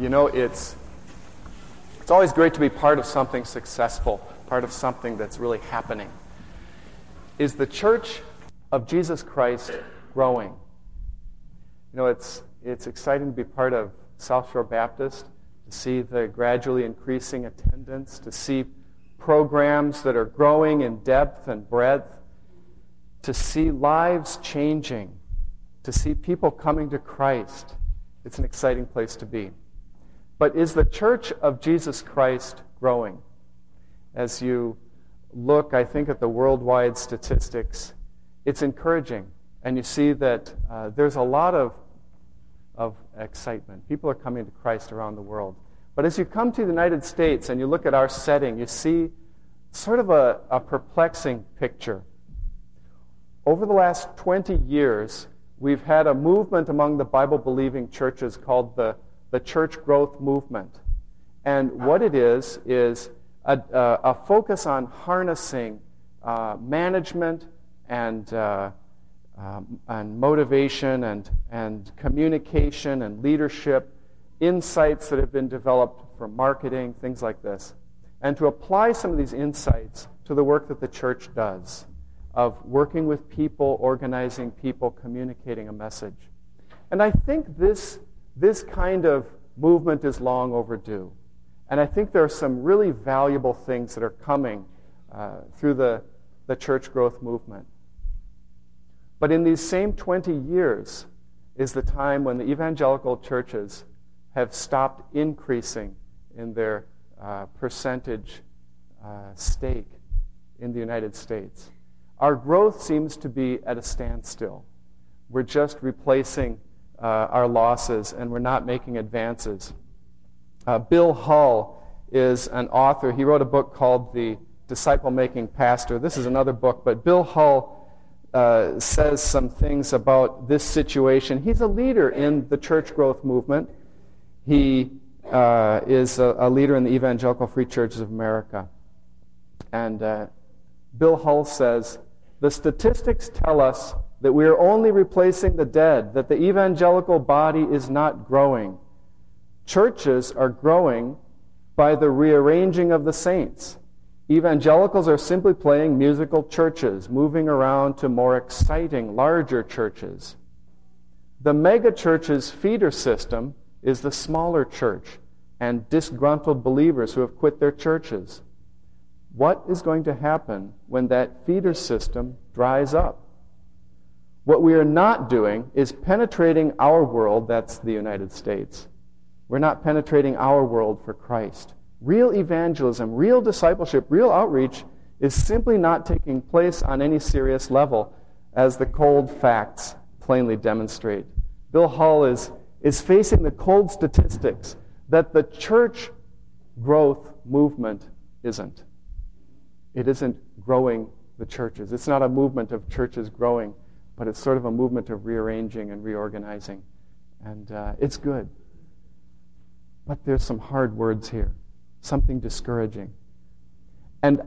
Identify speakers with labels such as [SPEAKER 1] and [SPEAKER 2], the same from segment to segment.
[SPEAKER 1] You know, it's, it's always great to be part of something successful, part of something that's really happening. Is the church of Jesus Christ growing? You know, it's, it's exciting to be part of South Shore Baptist, to see the gradually increasing attendance, to see programs that are growing in depth and breadth, to see lives changing, to see people coming to Christ. It's an exciting place to be. But is the church of Jesus Christ growing? As you look, I think, at the worldwide statistics, it's encouraging. And you see that uh, there's a lot of, of excitement. People are coming to Christ around the world. But as you come to the United States and you look at our setting, you see sort of a, a perplexing picture. Over the last 20 years, we've had a movement among the Bible believing churches called the the church growth movement. And what it is, is a, a, focus on harnessing uh, management and, uh, um, and motivation and, and communication and leadership, insights that have been developed for marketing, things like this, and to apply some of these insights to the work that the church does of working with people, organizing people, communicating a message. And I think this this kind of movement is long overdue. And I think there are some really valuable things that are coming uh, through the, the church growth movement. But in these same 20 years is the time when the evangelical churches have stopped increasing in their uh, percentage uh, stake in the United States. Our growth seems to be at a standstill. We're just replacing uh, our losses and we're not making advances. Uh, Bill Hull is an author. He wrote a book called The Disciple Making Pastor. This is another book, but Bill Hull uh, says some things about this situation. He's a leader in the church growth movement. He uh, is a, a, leader in the Evangelical Free Churches of America. And uh, Bill Hull says the statistics tell us that we are only replacing the dead, that the evangelical body is not growing. Churches are growing by the rearranging of the saints. Evangelicals are simply playing musical churches, moving around to more exciting, larger churches. The megachurch's feeder system is the smaller church and disgruntled believers who have quit their churches. What is going to happen when that feeder system dries up? What we are not doing is penetrating our world, that's the United States. We're not penetrating our world for Christ. Real evangelism, real discipleship, real outreach is simply not taking place on any serious level, as the cold facts plainly demonstrate. Bill Hull is, is facing the cold statistics that the church growth movement isn't. It isn't growing the churches. It's not a movement of churches growing but it's sort of a movement of rearranging and reorganizing. And uh, it's good. But there's some hard words here, something discouraging. And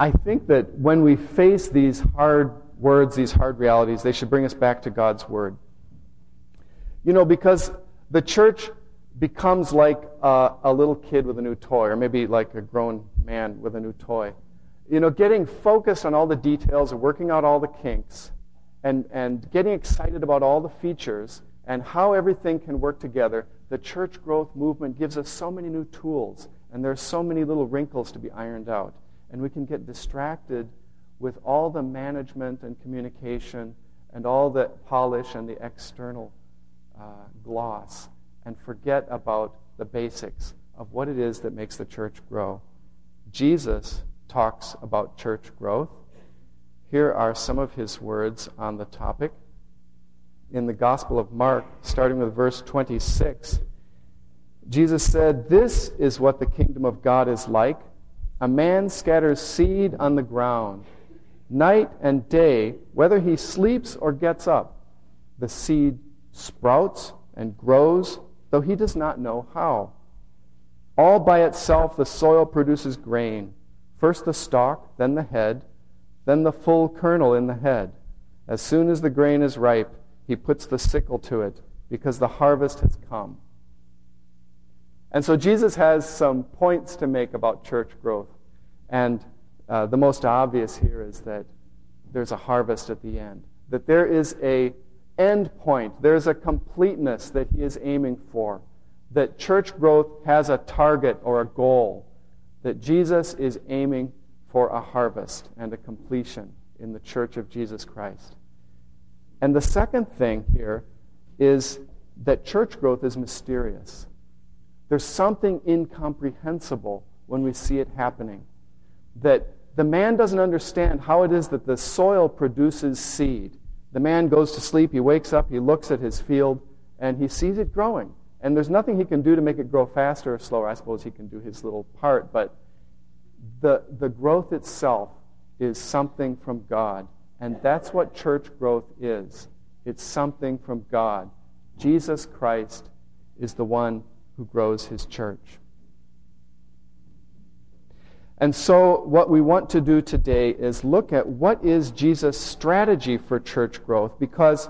[SPEAKER 1] I think that when we face these hard words, these hard realities, they should bring us back to God's Word. You know, because the church becomes like a, a little kid with a new toy, or maybe like a grown man with a new toy. You know, getting focused on all the details and working out all the kinks and, and getting excited about all the features and how everything can work together, the church growth movement gives us so many new tools, and there are so many little wrinkles to be ironed out. And we can get distracted with all the management and communication and all the polish and the external uh, gloss and forget about the basics of what it is that makes the church grow. Jesus talks about church growth here are some of his words on the topic. In the Gospel of Mark, starting with verse 26, Jesus said, This is what the kingdom of God is like. A man scatters seed on the ground. Night and day, whether he sleeps or gets up, the seed sprouts and grows, though he does not know how. All by itself, the soil produces grain first the stalk, then the head then the full kernel in the head. As soon as the grain is ripe, he puts the sickle to it, because the harvest has come. And so Jesus has some points to make about church growth. And uh, the most obvious here is that there's a harvest at the end, that there is a end point, there's a completeness that he is aiming for, that church growth has a target or a goal, that Jesus is aiming for a harvest and a completion in the church of Jesus Christ. And the second thing here is that church growth is mysterious. There's something incomprehensible when we see it happening. That the man doesn't understand how it is that the soil produces seed. The man goes to sleep, he wakes up, he looks at his field, and he sees it growing. And there's nothing he can do to make it grow faster or slower. I suppose he can do his little part, but the, the growth itself is something from God. And that's what church growth is it's something from God. Jesus Christ is the one who grows his church. And so, what we want to do today is look at what is Jesus' strategy for church growth, because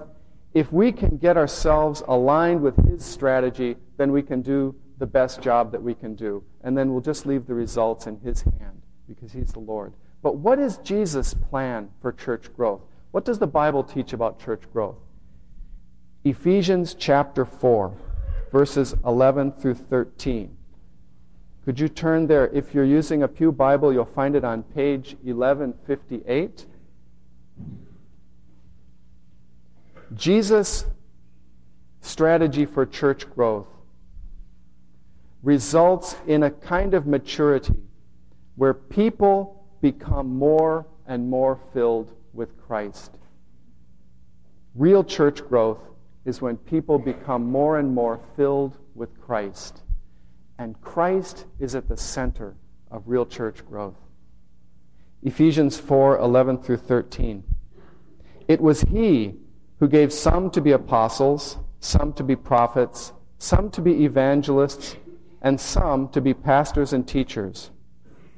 [SPEAKER 1] if we can get ourselves aligned with his strategy, then we can do the best job that we can do. And then we'll just leave the results in his hand, because he's the Lord. But what is Jesus' plan for church growth? What does the Bible teach about church growth? Ephesians chapter 4, verses 11 through 13. Could you turn there? If you're using a Pew Bible, you'll find it on page 1158. Jesus' strategy for church growth results in a kind of maturity where people become more and more filled with Christ. Real church growth is when people become more and more filled with Christ. And Christ is at the center of real church growth. Ephesians 4 11 through 13. It was He who gave some to be apostles, some to be prophets, some to be evangelists, and some to be pastors and teachers,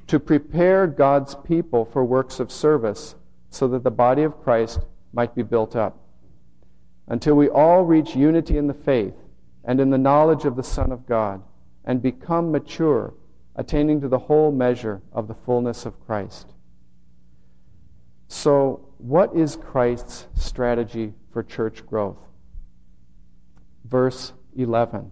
[SPEAKER 1] to prepare God's people for works of service, so that the body of Christ might be built up until we all reach unity in the faith and in the knowledge of the Son of God and become mature, attaining to the whole measure of the fullness of Christ. So, what is Christ's strategy for church growth? Verse 11.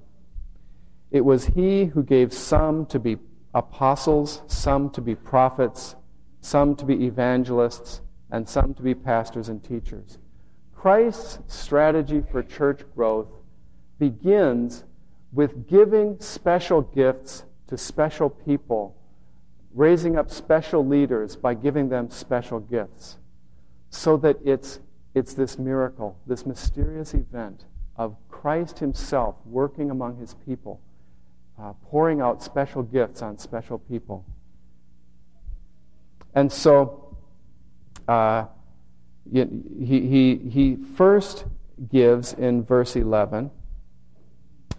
[SPEAKER 1] It was he who gave some to be apostles, some to be prophets, some to be evangelists, and some to be pastors and teachers. Christ's strategy for church growth begins with giving special gifts to special people, raising up special leaders by giving them special gifts, so that it's, it's this miracle, this mysterious event of Christ Himself working among His people, uh, pouring out special gifts on special people. And so, uh, he, he, he first gives in verse 11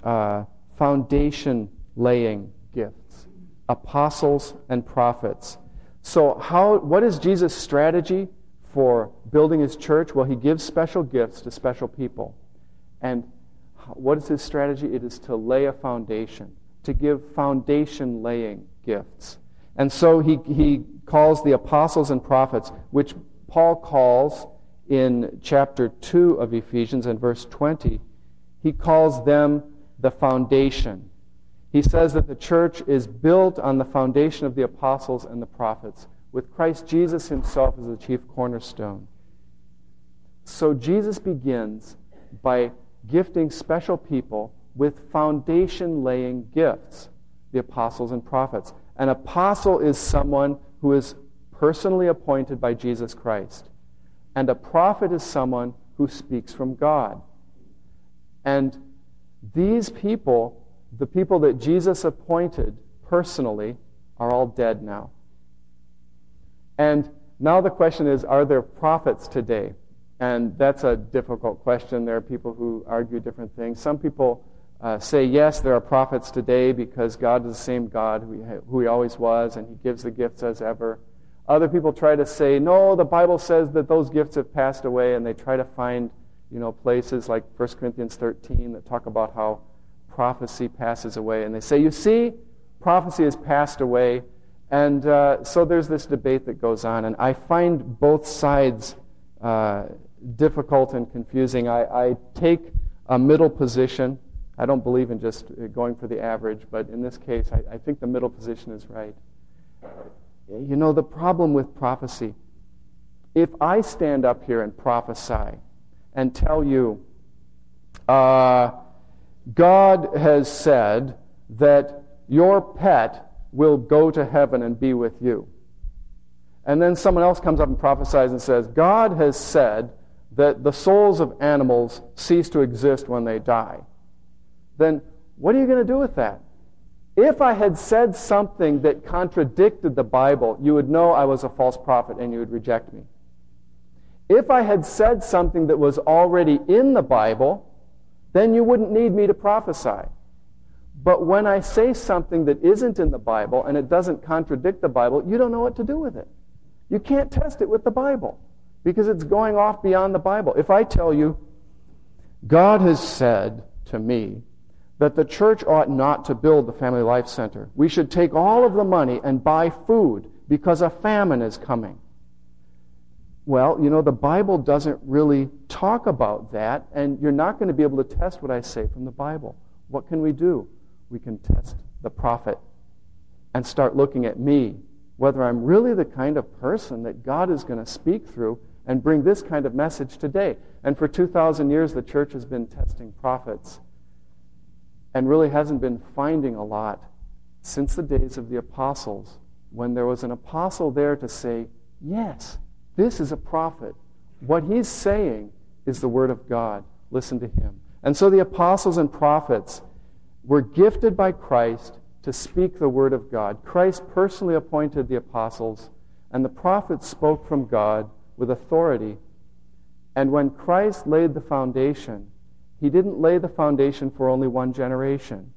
[SPEAKER 1] uh, foundation laying gifts, apostles and prophets. So, how, what is Jesus' strategy for building his church? Well, he gives special gifts to special people. And what is his strategy? It is to lay a foundation, to give foundation laying gifts. And so he, he calls the apostles and prophets, which Paul calls in chapter 2 of Ephesians and verse 20, he calls them the foundation. He says that the church is built on the foundation of the apostles and the prophets, with Christ Jesus himself as the chief cornerstone. So Jesus begins by gifting special people with foundation laying gifts, the apostles and prophets. An apostle is someone who is personally appointed by Jesus Christ. And a prophet is someone who speaks from God. And these people, the people that Jesus appointed personally, are all dead now. And now the question is are there prophets today? And that's a difficult question. There are people who argue different things. Some people uh, say, yes, there are prophets today because God is the same God who he, who he always was, and he gives the gifts as ever. Other people try to say, no, the Bible says that those gifts have passed away, and they try to find you know, places like 1 Corinthians 13 that talk about how prophecy passes away. And they say, You see, prophecy has passed away. And uh, so there's this debate that goes on. And I find both sides uh, difficult and confusing. I, I take a middle position. I don't believe in just going for the average, but in this case, I, I think the middle position is right. You know, the problem with prophecy, if I stand up here and prophesy and tell you, uh, God has said that your pet will go to heaven and be with you. And then someone else comes up and prophesies and says, God has said that the souls of animals cease to exist when they die. Then what are you going to do with that? If I had said something that contradicted the Bible, you would know I was a false prophet and you would reject me. If I had said something that was already in the Bible, then you wouldn't need me to prophesy. But when I say something that isn't in the Bible and it doesn't contradict the Bible, you don't know what to do with it. You can't test it with the Bible because it's going off beyond the Bible. If I tell you, God has said to me that the church ought not to build the Family Life Center, we should take all of the money and buy food because a famine is coming. Well, you know, the Bible doesn't really talk about that, and you're not going to be able to test what I say from the Bible. What can we do? We can test the prophet and start looking at me, whether I'm really the kind of person that God is going to speak through and bring this kind of message today. And for 2,000 years, the church has been testing prophets and really hasn't been finding a lot since the days of the apostles, when there was an apostle there to say, Yes, this is a prophet. What he's saying is the word of God. Listen to him. And so the apostles and prophets were gifted by Christ to speak the word of God. Christ personally appointed the apostles, and the prophets spoke from God with authority. And when Christ laid the foundation, he didn't lay the foundation for only one generation,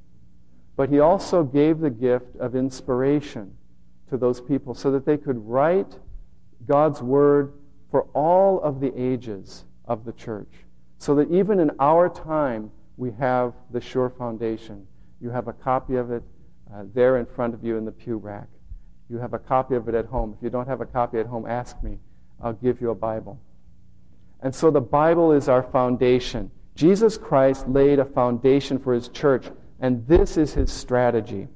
[SPEAKER 1] but he also gave the gift of inspiration to those people so that they could write God's word for all of the ages of the church. So that even in our time, we have the sure foundation. You have a copy of it uh, there in front of you in the pew rack. You have a copy of it at home. If you don't have a copy at home, ask me. I'll give you a Bible. And so the Bible is our foundation. Jesus Christ laid a foundation for his church, and this is his strategy.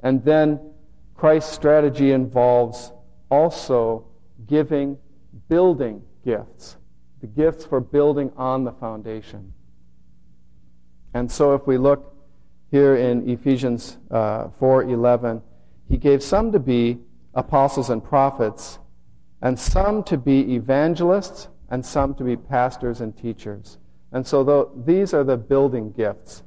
[SPEAKER 1] And then Christ's strategy involves also giving, building gifts, the gifts for building on the foundation. And so if we look here in Ephesians uh, 4:11, he gave some to be apostles and prophets, and some to be evangelists, and some to be pastors and teachers. And so the, these are the building gifts.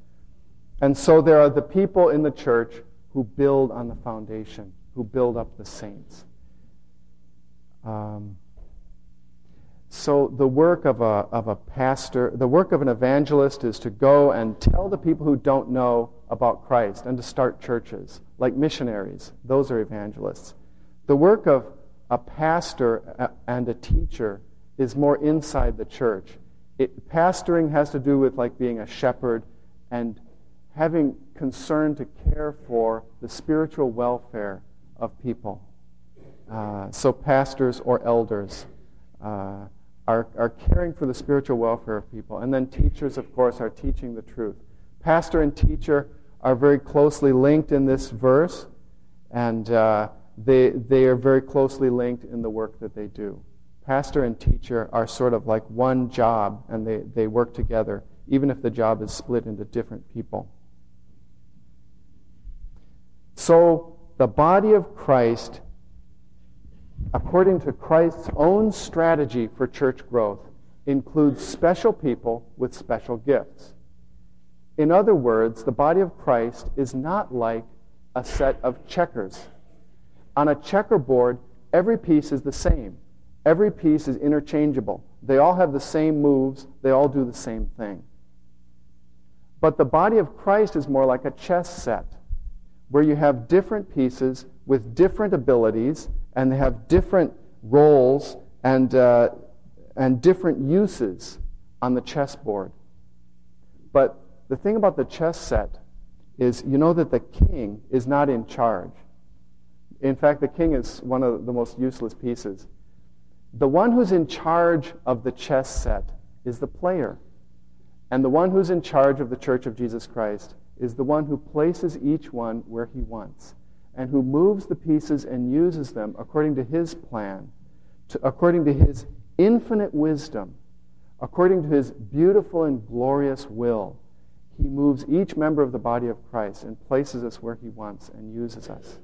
[SPEAKER 1] And so there are the people in the church who build on the foundation, who build up the saints. Um, so the work of a, of a pastor, the work of an evangelist is to go and tell the people who don't know about Christ and to start churches, like missionaries. Those are evangelists. The work of a pastor and a teacher is more inside the church. It, pastoring has to do with like being a shepherd and having concern to care for the spiritual welfare of people. Uh, so pastors or elders uh, are, are caring for the spiritual welfare of people. And then teachers, of course, are teaching the truth. Pastor and teacher are very closely linked in this verse, and uh, they, they are very closely linked in the work that they do. Pastor and teacher are sort of like one job, and they, they work together, even if the job is split into different people. So, the body of Christ according to Christ's own strategy for church growth, includes special people with special gifts. In other words, the body of Christ is not like a set of checkers. On a checkerboard, every piece is the same. Every piece is interchangeable. They all have the same moves, they all do the same thing. But the body of Christ is more like a chess set, where you have different pieces with different abilities and they have different roles and, uh, and different uses on the chessboard. But the thing about the chess set is you know that the king is not in charge. In fact, the king is one of the most useless pieces. The one who's in charge of the chess set is the player. And the one who's in charge of the Church of Jesus Christ is the one who places each one where he wants and who moves the pieces and uses them according to his plan, to, according to his infinite wisdom, according to his beautiful and glorious will. He moves each member of the body of Christ and places us where he wants and uses us.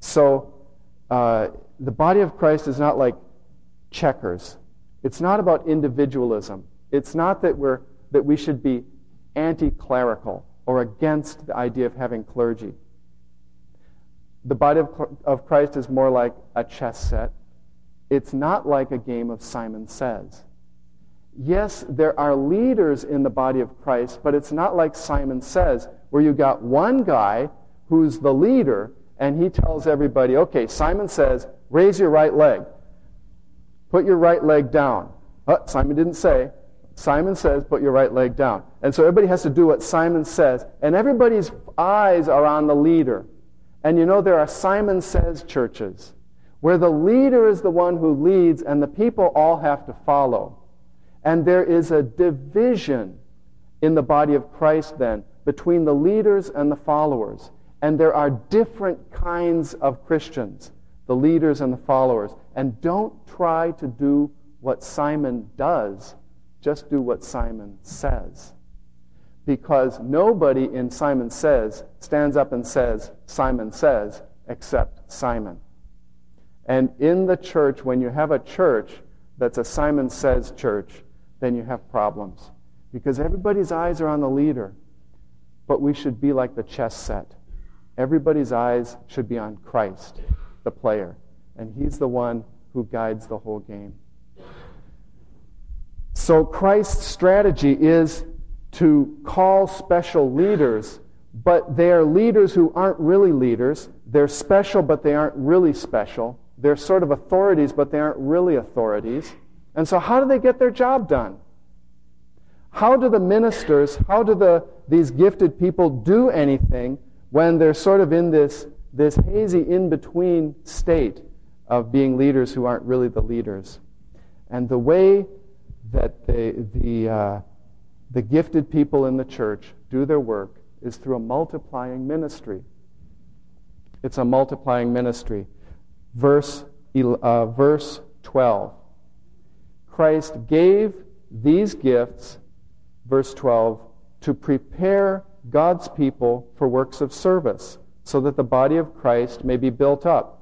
[SPEAKER 1] So, uh, the body of Christ is not like checkers. It's not about individualism. It's not that, we're, that we should be anti clerical or against the idea of having clergy. The body of, of Christ is more like a chess set. It's not like a game of Simon Says. Yes, there are leaders in the body of Christ, but it's not like Simon Says, where you got one guy who's the leader and he tells everybody, okay, Simon says, raise your right leg. Put your right leg down. Oh, Simon didn't say. Simon says, put your right leg down. And so everybody has to do what Simon says. And everybody's eyes are on the leader. And you know, there are Simon Says churches where the leader is the one who leads and the people all have to follow. And there is a division in the body of Christ then between the leaders and the followers. And there are different kinds of Christians, the leaders and the followers. And don't try to do what Simon does, just do what Simon says. Because nobody in Simon Says stands up and says, Simon says, except Simon. And in the church, when you have a church that's a Simon Says church, then you have problems. Because everybody's eyes are on the leader. But we should be like the chess set. Everybody's eyes should be on Christ, the player. And he's the one who guides the whole game. So Christ's strategy is to call special leaders, but they are leaders who aren't really leaders. They're special, but they aren't really special. They're sort of authorities, but they aren't really authorities. And so, how do they get their job done? How do the ministers, how do the, these gifted people do anything when they're sort of in this, this hazy in between state of being leaders who aren't really the leaders? And the way that the, the, uh, the gifted people in the church do their work is through a multiplying ministry. It's a multiplying ministry. Verse, uh, verse 12. Christ gave these gifts, verse 12, to prepare God's people for works of service, so that the body of Christ may be built up.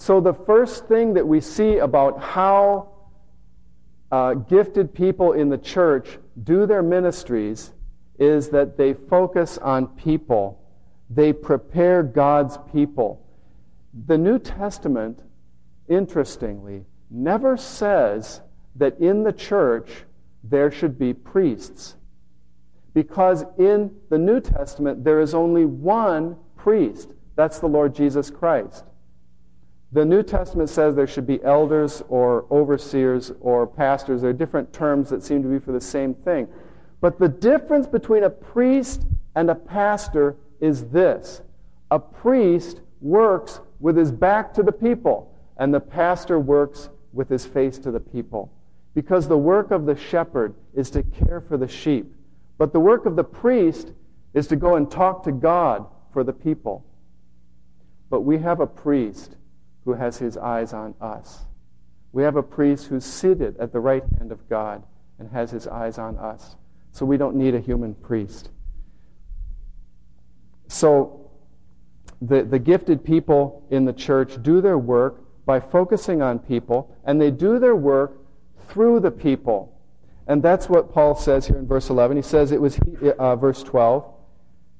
[SPEAKER 1] So, the first thing that we see about how uh, gifted people in the church do their ministries is that they focus on people, they prepare God's people. The New Testament, interestingly, never says that in the church there should be priests. Because in the New Testament there is only one priest. That's the Lord Jesus Christ. The New Testament says there should be elders or overseers or pastors. There are different terms that seem to be for the same thing. But the difference between a priest and a pastor is this a priest works with his back to the people, and the pastor works with his face to the people. Because the work of the shepherd is to care for the sheep, but the work of the priest is to go and talk to God for the people. But we have a priest who has his eyes on us. We have a priest who's seated at the right hand of God and has his eyes on us. So we don't need a human priest. So the, the gifted people in the church do their work by focusing on people, and they do their work through the people. And that's what Paul says here in verse 11. He says it was, uh, verse 12,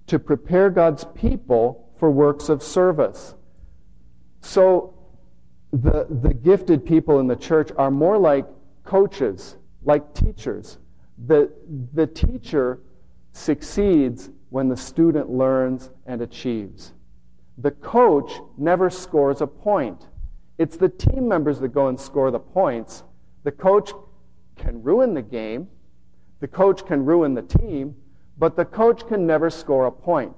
[SPEAKER 1] to prepare God's people for works of service. So the, the gifted people in the church are more like coaches, like teachers. The, the teacher succeeds when the student learns and achieves. The coach never scores a point. It's the team members that go and score the points. The coach can ruin the game. The coach can ruin the team, but the coach can never score a point.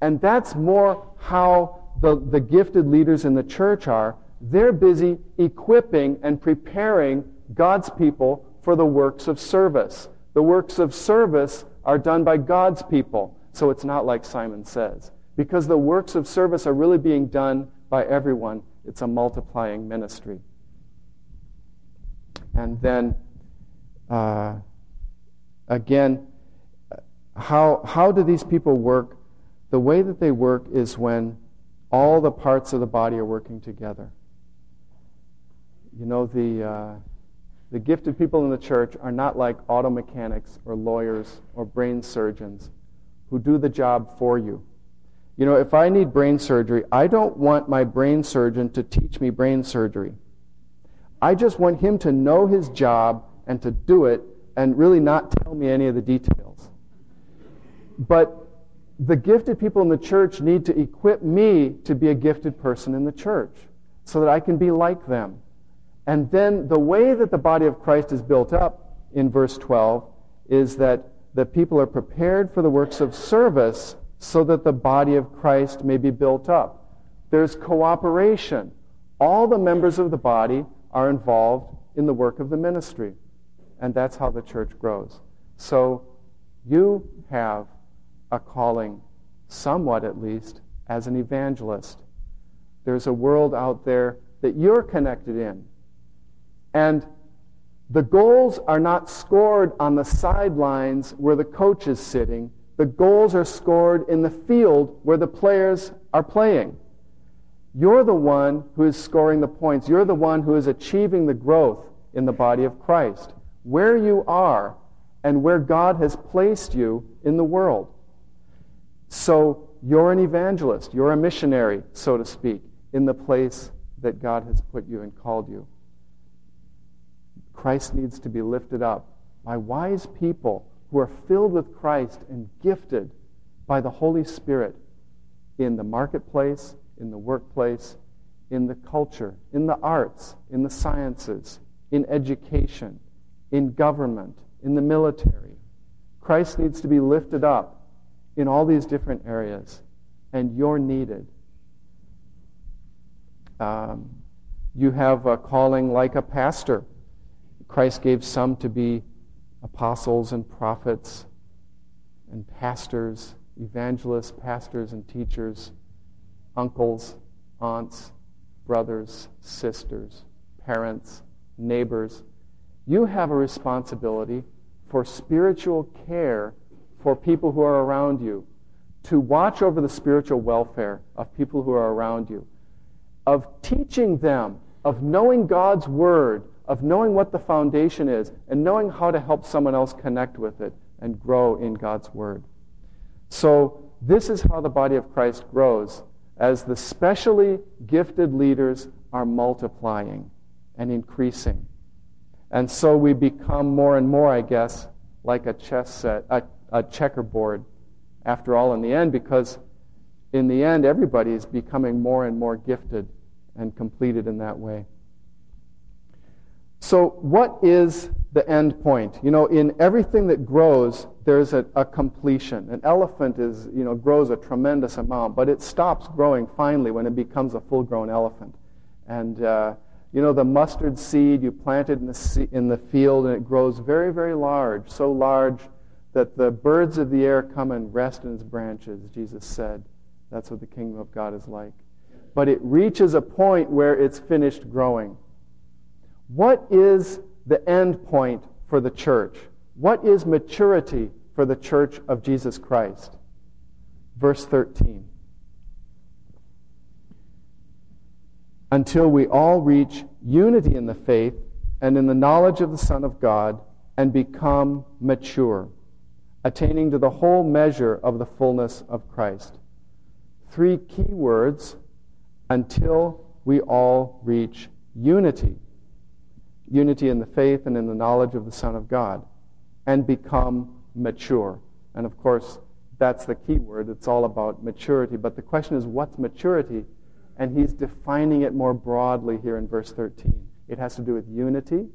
[SPEAKER 1] And that's more how the, the gifted leaders in the church are. They're busy equipping and preparing God's people for the works of service. The works of service are done by God's people. So it's not like Simon says. Because the works of service are really being done by everyone, it's a multiplying ministry. And then, uh, again, how, how do these people work? The way that they work is when all the parts of the body are working together. You know, the, uh, the gifted people in the church are not like auto mechanics or lawyers or brain surgeons who do the job for you. You know, if I need brain surgery, I don't want my brain surgeon to teach me brain surgery. I just want him to know his job and to do it and really not tell me any of the details. But the gifted people in the church need to equip me to be a gifted person in the church so that I can be like them. And then the way that the body of Christ is built up in verse 12 is that the people are prepared for the works of service so that the body of Christ may be built up. There's cooperation. All the members of the body are involved in the work of the ministry. And that's how the church grows. So you have a calling, somewhat at least, as an evangelist. There's a world out there that you're connected in. And the goals are not scored on the sidelines where the coach is sitting. The goals are scored in the field where the players are playing. You're the one who is scoring the points. You're the one who is achieving the growth in the body of Christ. Where you are and where God has placed you in the world. So you're an evangelist. You're a missionary, so to speak, in the place that God has put you and called you. Christ needs to be lifted up by wise people who are filled with Christ and gifted by the Holy Spirit in the marketplace, in the workplace, in the culture, in the arts, in the sciences, in education, in government, in the military. Christ needs to be lifted up in all these different areas, and you're needed. Um, you have a calling like a pastor Christ gave some to be apostles and prophets and pastors, evangelists, pastors and teachers, uncles, aunts, brothers, sisters, parents, neighbors. You have a responsibility for spiritual care for people who are around you, to watch over the spiritual welfare of people who are around you, of teaching them, of knowing God's Word, of knowing what the foundation is and knowing how to help someone else connect with it and grow in God's Word. So, this is how the body of Christ grows as the specially gifted leaders are multiplying and increasing. And so we become more and more, I guess, like a chess set, a, a checkerboard, after all, in the end, because in the end, everybody is becoming more and more gifted and completed in that way. So, what is the end point? You know, in everything that grows, there's a, a, completion. An elephant is, you know, grows a tremendous amount, but it stops growing finally when it becomes a full-grown elephant. And uh, you know, the mustard seed you planted in the in the field, and it grows very, very large, so large that the birds of the air come and rest in its branches. Jesus said, "That's what the kingdom of God is like." But it reaches a point where it's finished growing what is the end point for the church? What is maturity for the church of Jesus Christ? Verse 13. Until we all reach unity in the faith and in the knowledge of the Son of God and become mature, attaining to the whole measure of the fullness of Christ. Three key words until we all reach unity unity in the faith and in the knowledge of the Son of God, and become mature. And of course, that's the key word. It's all about maturity. But the question is, what's maturity? And he's defining it more broadly here in verse 13. It has to do with unity,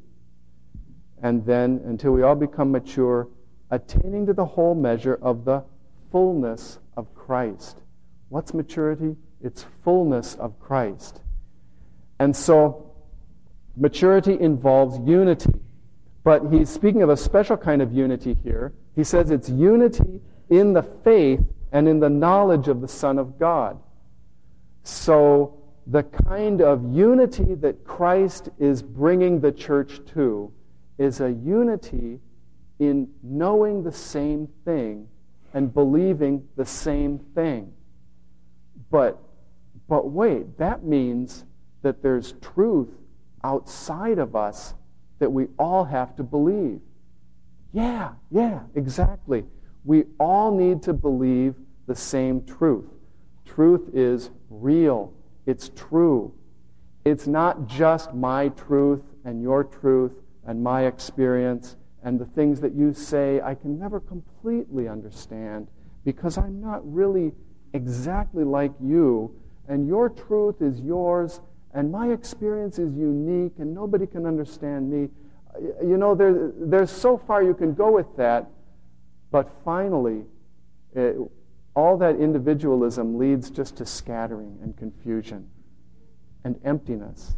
[SPEAKER 1] and then until we all become mature, attaining to the whole measure of the fullness of Christ. What's maturity? It's fullness of Christ. And so, maturity involves unity. But he's speaking of a special kind of unity here. He says it's unity in the faith and in the knowledge of the Son of God. So, the kind of unity that Christ is bringing the church to is a unity in knowing the same thing and believing the same thing. But, but wait, that means that there's truth outside of us that we all have to believe. Yeah, yeah, exactly. We all need to believe the same truth. Truth is real, it's true. It's not just my truth and your truth and my experience and the things that you say I can never completely understand because I'm not really exactly like you, and your truth is yours, and my experience is unique, and nobody can understand me. You know, there, there's so far you can go with that, but finally, it, all that individualism leads just to scattering and confusion and emptiness.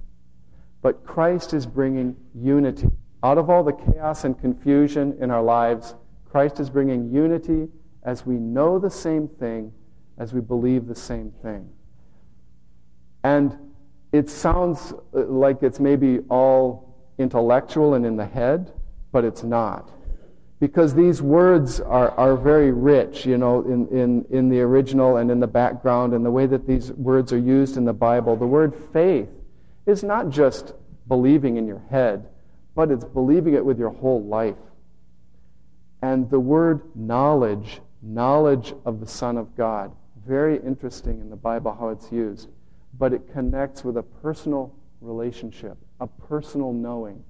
[SPEAKER 1] But Christ is bringing unity. Out of all the chaos and confusion in our lives, Christ is bringing unity as we know the same thing, as we believe the same thing. And it sounds uh, like it's maybe all intellectual and in the head, but it's not. Because these words are, are very rich, you know, in, in, in the original and in the background and the way that these words are used in the Bible. The word faith is not just believing in your head, but it's believing it with your whole life. And the word knowledge, knowledge of the Son of God, very interesting in the Bible how it's used, but it connects with a personal relationship, a personal knowing.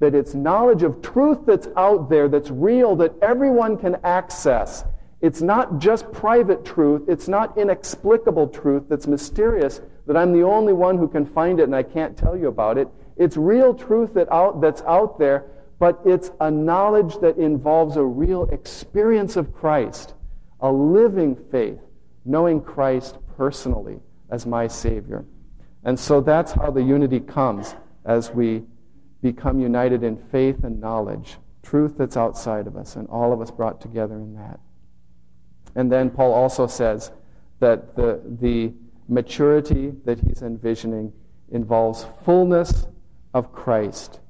[SPEAKER 1] That it's knowledge of truth that's out there, that's real, that everyone can access. It's not just private truth, it's not inexplicable truth that's mysterious, that I'm the only one who can find it and I can't tell you about it. It's real truth that out, that's out there, but it's a knowledge that involves a real experience of Christ, a living faith, knowing Christ personally as my Savior. And so that's how the unity comes as we become united in faith and knowledge, truth that's outside of us, and all of us brought together in that. And then Paul also says that the, the maturity that he's envisioning involves fullness of Christ.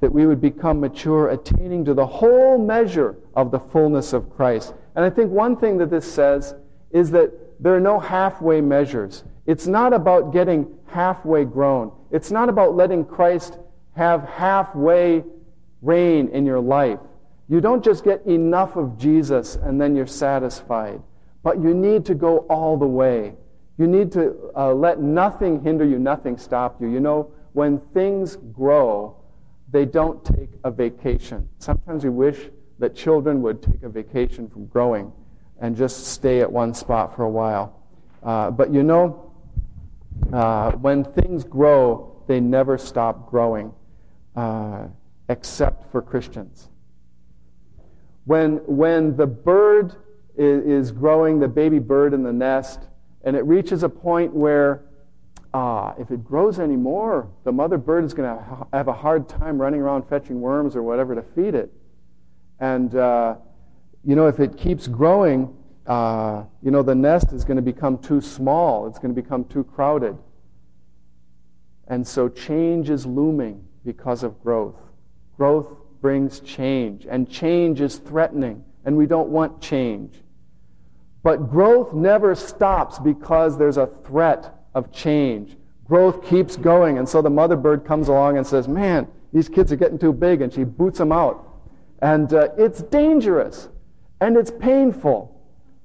[SPEAKER 1] That we would become mature, attaining to the whole measure of the fullness of Christ. And I think one thing that this says is that there are no halfway measures. It's not about getting halfway grown. It's not about letting Christ have halfway reign in your life. You don't just get enough of Jesus and then you're satisfied, but you need to go all the way. You need to uh, let nothing hinder you, nothing stop you. You know, when things grow, they don't take a vacation. Sometimes we wish that children would take a vacation from growing and just stay at one spot for a while. Uh, but you know, uh, when things grow, they never stop growing, uh, except for Christians. When, when the bird is, is growing, the baby bird in the nest, and it reaches a point where uh, if it grows anymore, the mother bird is going to have a hard time running around fetching worms or whatever to feed it. And, uh, you know, if it keeps growing, uh, you know, the nest is going to become too small. It's going to become too crowded. And so change is looming because of growth. Growth brings change, and change is threatening, and we don't want change. But growth never stops because there's a threat of change. Growth keeps going. And so the mother bird comes along and says, Man, these kids are getting too big. And she boots them out. And uh, it's dangerous and it's painful.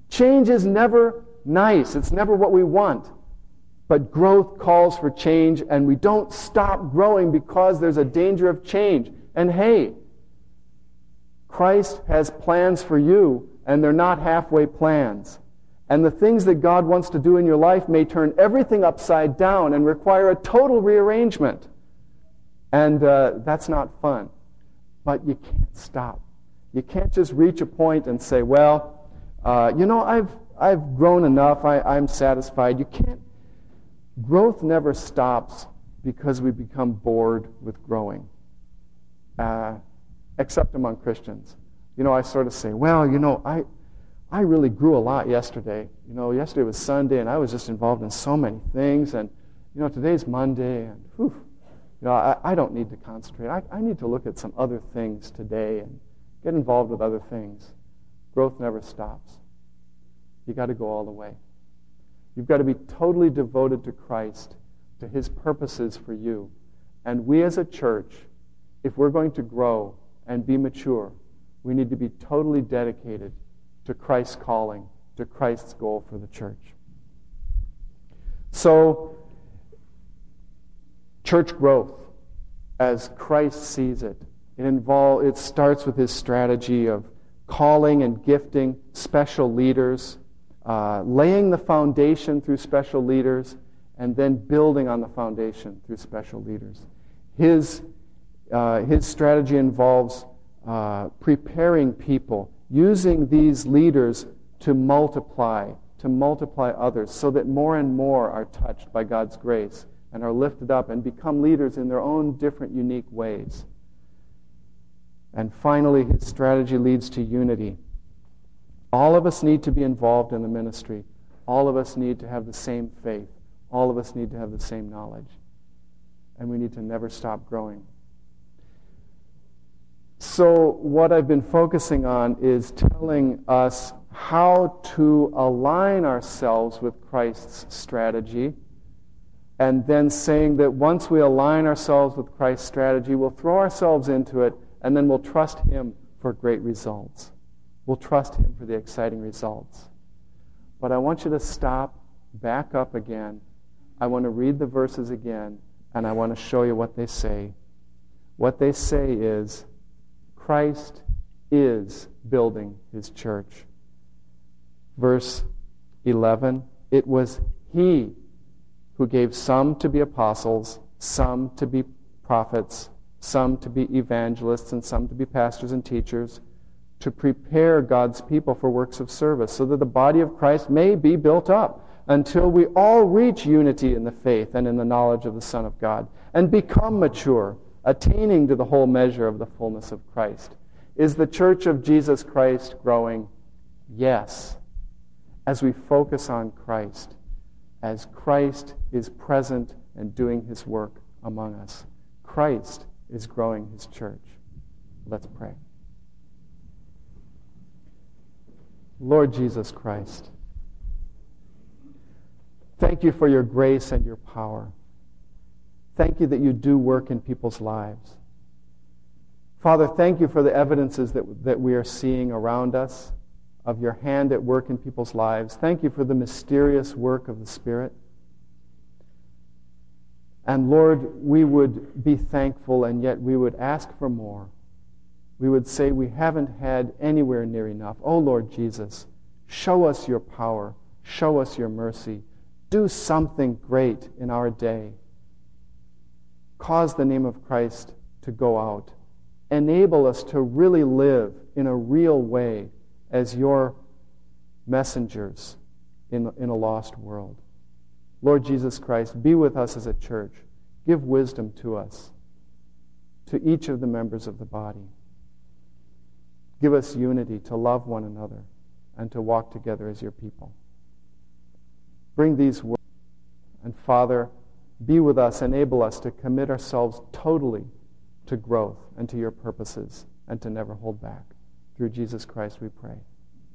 [SPEAKER 1] Change is never nice, it's never what we want. But growth calls for change, and we don't stop growing because there's a danger of change. And hey, Christ has plans for you, and they're not halfway plans. And the things that God wants to do in your life may turn everything upside down and require a total rearrangement. And uh, that's not fun. but you can't stop. You can't just reach a point and say, well, uh, you know, I've, I've grown enough, I, I'm satisfied. You can't. Growth never stops because we become bored with growing, uh, except among Christians. You know, I sort of say, well, you know, I, I really grew a lot yesterday. You know, yesterday was Sunday, and I was just involved in so many things. And, you know, today's Monday, and whew, you know, I, I don't need to concentrate. I, I need to look at some other things today and get involved with other things. Growth never stops. You've got to go all the way. You've got to be totally devoted to Christ, to his purposes for you. And we as a church, if we're going to grow and be mature, we need to be totally dedicated to Christ's calling, to Christ's goal for the church. So, church growth, as Christ sees it, it, involve, it starts with his strategy of calling and gifting special leaders, uh, laying the foundation through special leaders, and then building on the foundation through special leaders. His, uh, his strategy involves uh, preparing people using these leaders to multiply, to multiply others, so that more and more are touched by God's grace and are lifted up and become leaders in their own different, unique ways. And finally, his strategy leads to unity. All of us need to be involved in the ministry. All of us need to have the same faith. All of us need to have the same knowledge. And we need to never stop growing. So, what I've been focusing on is telling us how to align ourselves with Christ's strategy, and then saying that once we align ourselves with Christ's strategy, we'll throw ourselves into it, and then we'll trust Him for great results. We'll trust Him for the exciting results. But I want you to stop, back up again. I want to read the verses again, and I want to show you what they say. What they say is, Christ is building his church. Verse 11 It was he who gave some to be apostles, some to be prophets, some to be evangelists, and some to be pastors and teachers, to prepare God's people for works of service, so that the body of Christ may be built up until we all reach unity in the faith and in the knowledge of the Son of God and become mature attaining to the whole measure of the fullness of Christ. Is the church of Jesus Christ growing? Yes. As we focus on Christ, as Christ is present and doing his work among us, Christ is growing his church. Let's pray. Lord Jesus Christ, thank you for your grace and your power. Thank you that you do work in people's lives. Father, thank you for the evidences that, that we are seeing around us of your hand at work in people's lives. Thank you for the mysterious work of the Spirit. And Lord, we would be thankful and yet we would ask for more. We would say we haven't had anywhere near enough. Oh Lord Jesus, show us your power, show us your mercy. Do something great in our day cause the name of Christ to go out. Enable us to really live in a real way as your messengers in, in a lost world. Lord Jesus Christ, be with us as a church. Give wisdom to us, to each of the members of the body. Give us unity to love one another and to walk together as your people. Bring these words. And Father, be with us, enable us to commit ourselves totally to growth and to your purposes and to never hold back. Through Jesus Christ we pray.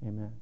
[SPEAKER 1] Amen.